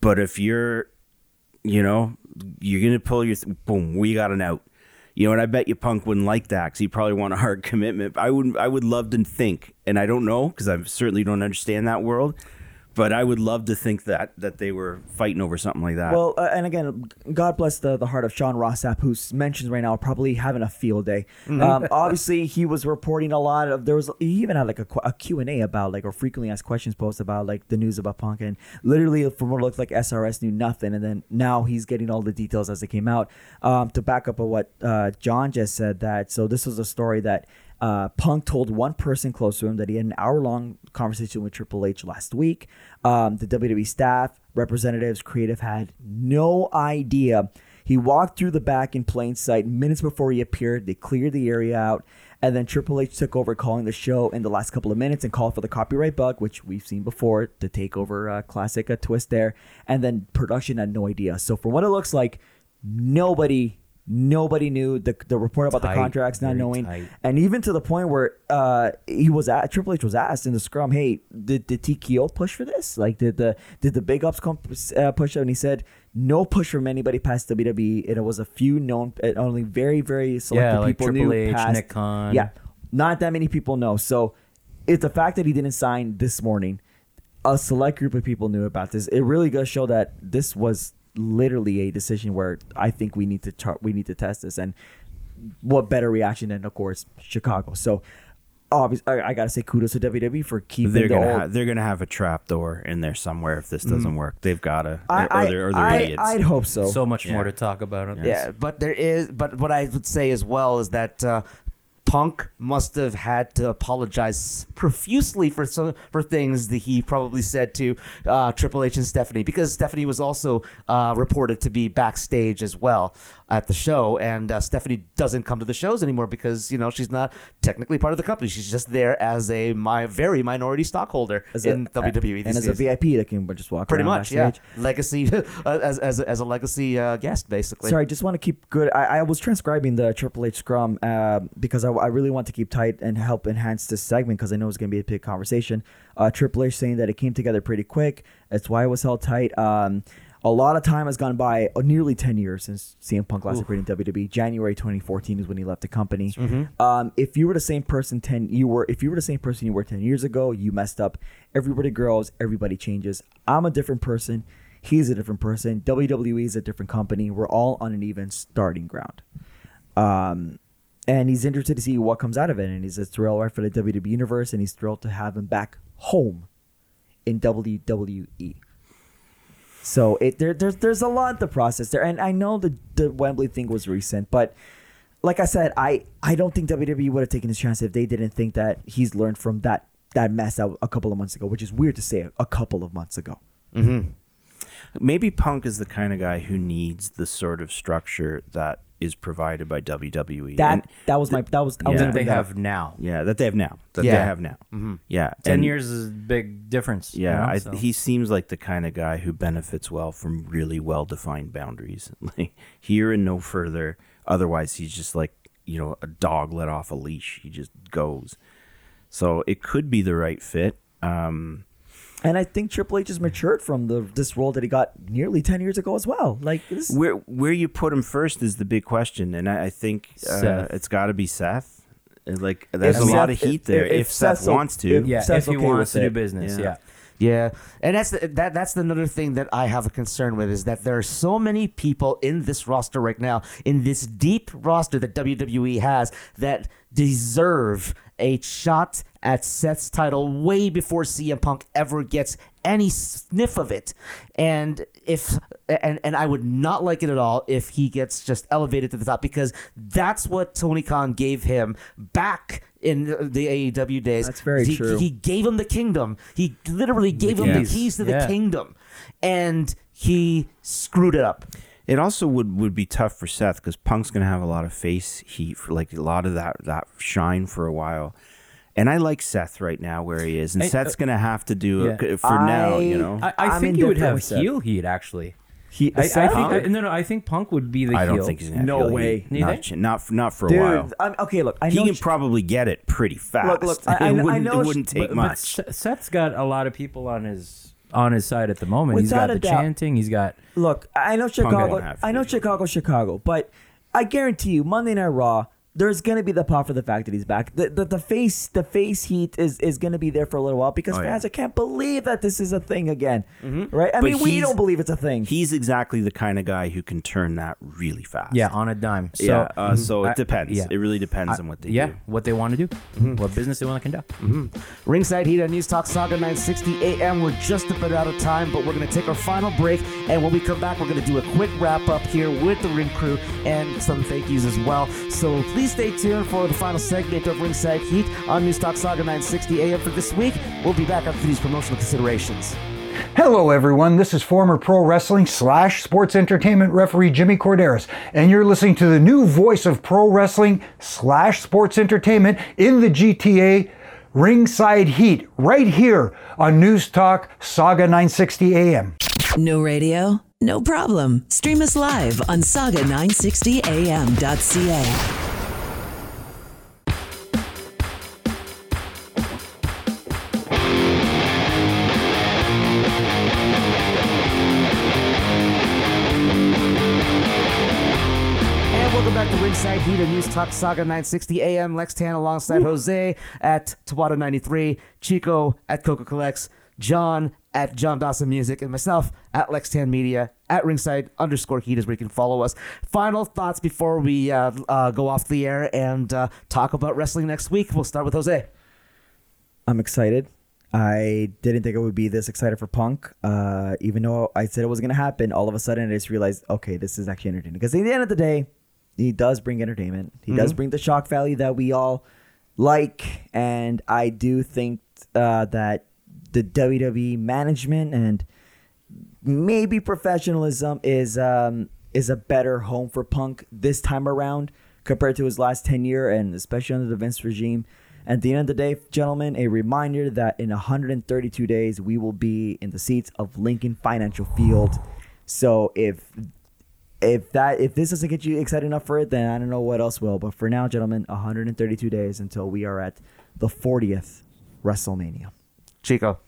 E: but if you're, you know, you're gonna pull your boom, we got an out. You know, and I bet you Punk wouldn't like that because he probably want a hard commitment. I would, I would love to think, and I don't know because I certainly don't understand that world, but I would love to think that that they were fighting over something like that.
C: Well, uh, and again, God bless the, the heart of Sean Ross Sapp, who's mentioned right now probably having a field day. Um, obviously, he was reporting a lot of there was he even had like a, Q and A about like or frequently asked questions post about like the news about Punk and literally from what it looked like SRS knew nothing, and then now he's getting all the details as they came out. Um, to back up on what uh, John just said, that so this was a story that. Uh, Punk told one person close to him that he had an hour long conversation with Triple H last week. Um, the WWE staff, representatives, creative had no idea. He walked through the back in plain sight minutes before he appeared. They cleared the area out. And then Triple H took over calling the show in the last couple of minutes and called for the copyright bug, which we've seen before, to take over uh, classic a twist there. And then production had no idea. So from what it looks like, nobody nobody knew the the report about
D: Tight,
C: the contracts not knowing
D: tight.
C: and even to the point where uh he was at Triple H was asked in the scrum, hey, did did TKO push for this? Like, did the did the big ups come uh, push? Up? And he said no push from anybody past WWE. And it was a few known, only very very selected
D: Yeah, like
C: people
D: Triple
C: knew.
D: H,
C: past,
D: Nick Khan.
C: Yeah, not that many people know. So it's the fact that he didn't sign this morning. A select group of people knew about this. It really does show that this was literally a decision where I think we need to chart, we need to test this and what better reaction than of course Chicago. So obviously I, I gotta say kudos to WWE for keeping
E: they're gonna
C: old.
E: ha- they're gonna have a trap door in there somewhere if this doesn't work. They've gotta,
C: I,
E: or,
C: I,
E: or they're, or they're
C: I,
E: idiots.
C: I'd hope so.
D: so much
E: Yeah.
D: more to talk about on
B: Yeah, but there is. But what I would say as well is that uh, Punk must have had to apologize profusely for some for things that he probably said to uh, Triple H and Stephanie because Stephanie was also uh, reported to be backstage as well. At the show, and uh, Stephanie doesn't come to the shows anymore because you know she's not technically part of the company. She's just there as a my very minority stockholder
C: As
B: in
C: a,
B: WWE.
C: and as a. VIP that can just walk
B: Pretty much, yeah. Legacy as as a, as a legacy uh, guest, basically.
C: Sorry, I just want to keep good. I, I was transcribing the Triple H scrum uh, because I, I really want to keep tight and help enhance this segment because I know it's going to be a big conversation. Uh, Triple H saying that it came together pretty quick. That's why it was held tight. Um, a lot of time has gone by, uh, nearly 10 years since CM Punk last appeared in WWE. January 2014 is when he left the company. Um, if you were the same person 10 you were if you were the same person you were 10 years ago, you messed up. Everybody grows, everybody changes. I'm a different person. He's a different person. WWE is a different company. We're all on an even starting ground. Um, and he's interested to see what comes out of it. And he's a thrilled right for the WWE universe, and he's thrilled to have him back home in WWE. So it there, there's there's a lot to process there, and I know the the Wembley thing was recent, but like I said, I I don't think WWE would have taken his chance if they didn't think that he's learned from that that mess out a couple of months ago, which is weird to say a couple of months ago. Mm-hmm.
E: Maybe Punk is the kind of guy who needs the sort of structure that is provided by WWE.
C: That
E: And-
C: that was my that was I was
E: Yeah.
C: gonna
D: that they have now.
E: yeah, that they have now. That
B: Yeah.
E: they have now. Yeah,
D: 10
E: and-
D: years is a big difference. you
E: Yeah,
D: know,
E: I,
D: so.
E: he seems like the kind of guy who benefits well from really well defined boundaries. Like here and no further. Otherwise, he's just like you know a dog let off a leash. He just goes. So it could be the right fit. Um,
C: And I think Triple H has matured from the this role that he got nearly ten years ago as well. Like this,
E: where where you put him first is the big question, and I, I think uh, it's got to be Seth. Like there's
C: If
E: a lot of heat
C: if-
E: there.
C: if
E: If, Seth
C: Seth's-
E: wants to,
C: if-
D: yeah,
C: Seth's
D: if he
C: okay
D: wants
C: with
D: to do business,
E: Yeah.
D: yeah.
B: Yeah, and that's the, that. That's another thing that I have a concern with is that there are so many people in this roster right now, in this deep roster that WWE has, that deserve a shot at Seth's title way before CM Punk ever gets any sniff of it. And if and and I would not like it at all if he gets just elevated to the top because that's what Tony Khan gave him back in the AEW days.
C: That's very
B: he,
C: true.
B: He gave him the kingdom. He literally gave him the
E: keys.
B: keys to the kingdom, and he screwed it up.
E: It also would, would be tough for Seth because Punk's going to have a lot of face heat for like a lot of that that shine for a while. And I like Seth right now where he is, and
D: I-
E: Seth's uh, going to have to do
D: Yeah.
E: it for now. You know,
D: I, I think he would have
C: with Seth.
D: heel heat actually.
C: he,
D: I, I think I, no, no. I think Punk would be the
E: I
D: heel.
E: don't think he's going to.
C: No way.
D: You
E: Not, not not for a
C: dude.
E: while.
C: I'm, okay, look, I
E: He
C: know.
E: can probably get it pretty fast.
C: look, I- I- I
E: it wouldn't,
C: know
E: it wouldn't take
D: But, but
E: much.
D: Seth- Seth's got a lot of people on his on his side at the moment. he's got the
C: doubt.
D: chanting. He's got
C: Look, I know Chicago.
E: have
C: I know. Chicago, Chicago, but I guarantee you, Monday Night Raw, there's gonna be the pop for the fact that he's back. The the, the face the face heat is is gonna be there for a little while because
E: Oh, yeah.
C: fans I can't believe that this is a thing again, mm-hmm. right? I
E: But
C: mean, we don't believe it's a thing.
E: He's exactly the kind of guy who can turn that really fast.
D: yeah on a dime. So
E: yeah. Uh, mm-hmm. so
D: I-
E: it depends.
D: yeah.
E: It really depends
D: I-
E: on what they
D: yeah,
E: do.
D: what they want to do, mm-hmm. what business they want to conduct.
B: Ringside Heat on News Talk Sauga 960 AM. We're just about out of time, but we're going to take our final break. And when we come back, we're going to do a quick wrap up here with the ring crew and some thank yous as well. So please stay tuned for the final segment of Ringside Heat on News Talk Sauga 960 AM for this week. We'll be back after these promotional considerations.
H: Hello, everyone. This is former pro wrestling slash sports entertainment referee Jimmy Korderas, and you're listening to the new voice of pro wrestling slash sports entertainment in the GTA Ringside Heat right here on News Talk Saga 960 AM.
A: No radio? No problem. Stream us live on
B: sauga960am.ca. back to Ringside Heat and News Talk Sauga 960 AM. Lex Tan alongside Jose at Tawada 93, Chico at Coca Collects, John at John Dawson Music, and myself at Lex Tan Media at Ringside underscore Heat is where you can follow us. Final thoughts before we uh, uh, go off the air and uh, talk about wrestling next week. We'll start with Jose.
C: I'm excited. I didn't think I would be this excited for Punk. Uh, even though I said it was going to happen, all of a sudden I just realized, okay, this is actually entertaining. Because at the end of the day, he does bring entertainment. He does bring the shock value that we all like. And I do think uh, that the WWE management and maybe professionalism is um, is a better home for Punk this time around compared to his last 10 year and especially under the Vince regime. At the end of the day, gentlemen, a reminder that in 132 days we will be in the seats of Lincoln Financial Field. So if if that if this doesn't get you excited enough for it, then I don't know what else will. But for now, gentlemen, 132 days until we are at the 40th WrestleMania.
B: Chico.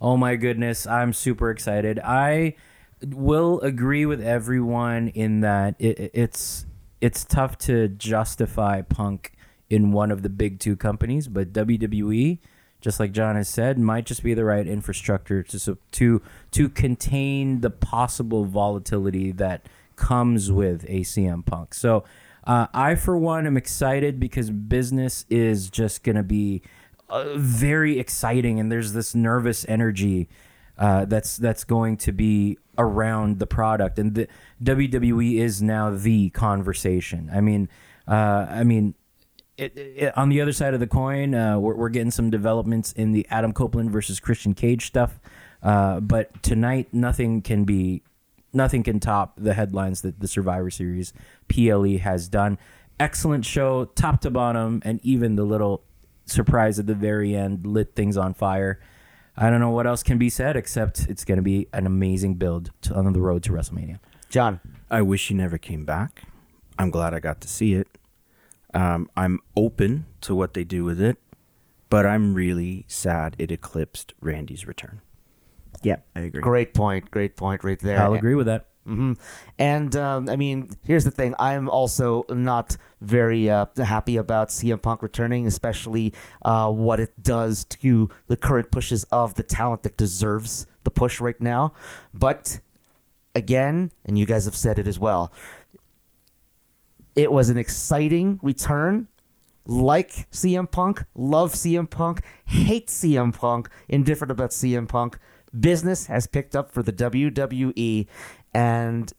D: Oh my goodness, I'm super excited. I will agree with everyone in that it, it's it's tough to justify Punk in one of the big two companies, but WWE, just like John has said, might just be the right infrastructure to to to contain the possible volatility that comes with ACM Punk. So uh, I, for one, am excited because business is just going to be uh, very exciting, and there's this nervous energy uh, that's that's going to be around the product, and the WWE is now the conversation. I mean, uh, I mean. It, it, on the other side of the coin, uh, we're, we're getting some developments in the Adam Copeland versus Christian Cage stuff. Uh, but tonight, nothing can be nothing can top the headlines that the Survivor Series PLE has done. Excellent show, top to bottom, and even the little surprise at the very end lit things on fire. I don't know what else can be said except it's going to be an amazing build to, on the road to WrestleMania.
B: John.
E: I wish he never came back. I'm glad I got to see it. Um, I'm open to what they do with it, but I'm really sad it eclipsed Randy's return.
C: Yeah, I agree.
B: Great point. Great point right there.
D: I'll agree with that.
B: hmm And um, I mean, here's the thing: I'm also not very uh, happy about CM Punk returning, especially uh, what it does to the current pushes of the talent that deserves the push right now. But again, and you guys have said it as well, it was an exciting return. Like CM Punk, love CM Punk, hate CM Punk, indifferent about CM Punk. Business has picked up for the WWE, and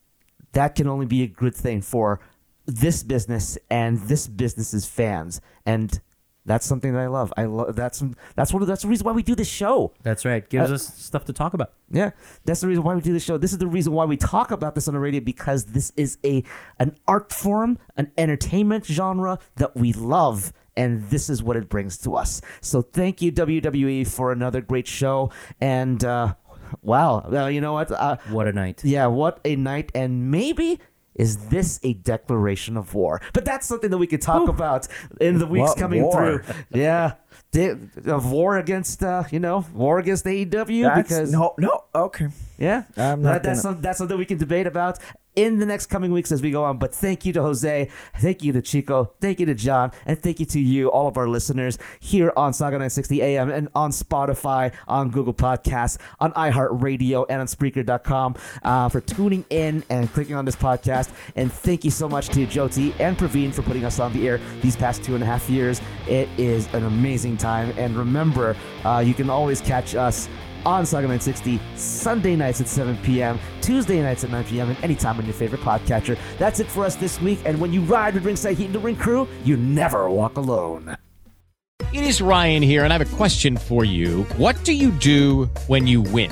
B: that can only be a good thing for this business and this business's fans. And that's something that I love. I love that's that's one of that's the reason why we do this show.
D: That's right. Gives
B: Uh,
D: us stuff to talk about.
B: Yeah, that's the reason why we do this show. This is the reason why we talk about this on the radio because this is a an art form, an entertainment genre that we love, and this is what it brings to us. So thank you WWE for another great show, and uh, wow, uh, you know what? Uh,
D: What a night.
B: yeah, what a night, and maybe. Is this a declaration of war? But that's something that we could talk about in the weeks
C: What
B: coming
C: war?
B: through. Yeah, of war against, uh, you know, war against AEW
C: That's,
B: because
C: no, no, okay.
B: yeah, That- that's some, that's something we can debate about in the next coming weeks as we go on. But thank you to Jose, thank you to Chico, thank you to John, and thank you to you, all of our listeners here on Sauga 960 AM and on Spotify, on Google Podcasts, on iHeartRadio, and on Spreaker.com uh, for tuning in and clicking on this podcast. And thank you so much to Jyoti and Praveen for putting us on the air these past two and a half years. It is an amazing time. And remember, uh, you can always catch us on Sauga 960, Sunday nights at 7 p.m., Tuesday nights at 9 p.m., and anytime on your favorite podcatcher. That's it for us this week. And when you ride with Ringside Heat and the Ring Crew, you never walk alone.
F: It is Ryan here, and I have a question for you. What do you do when you win?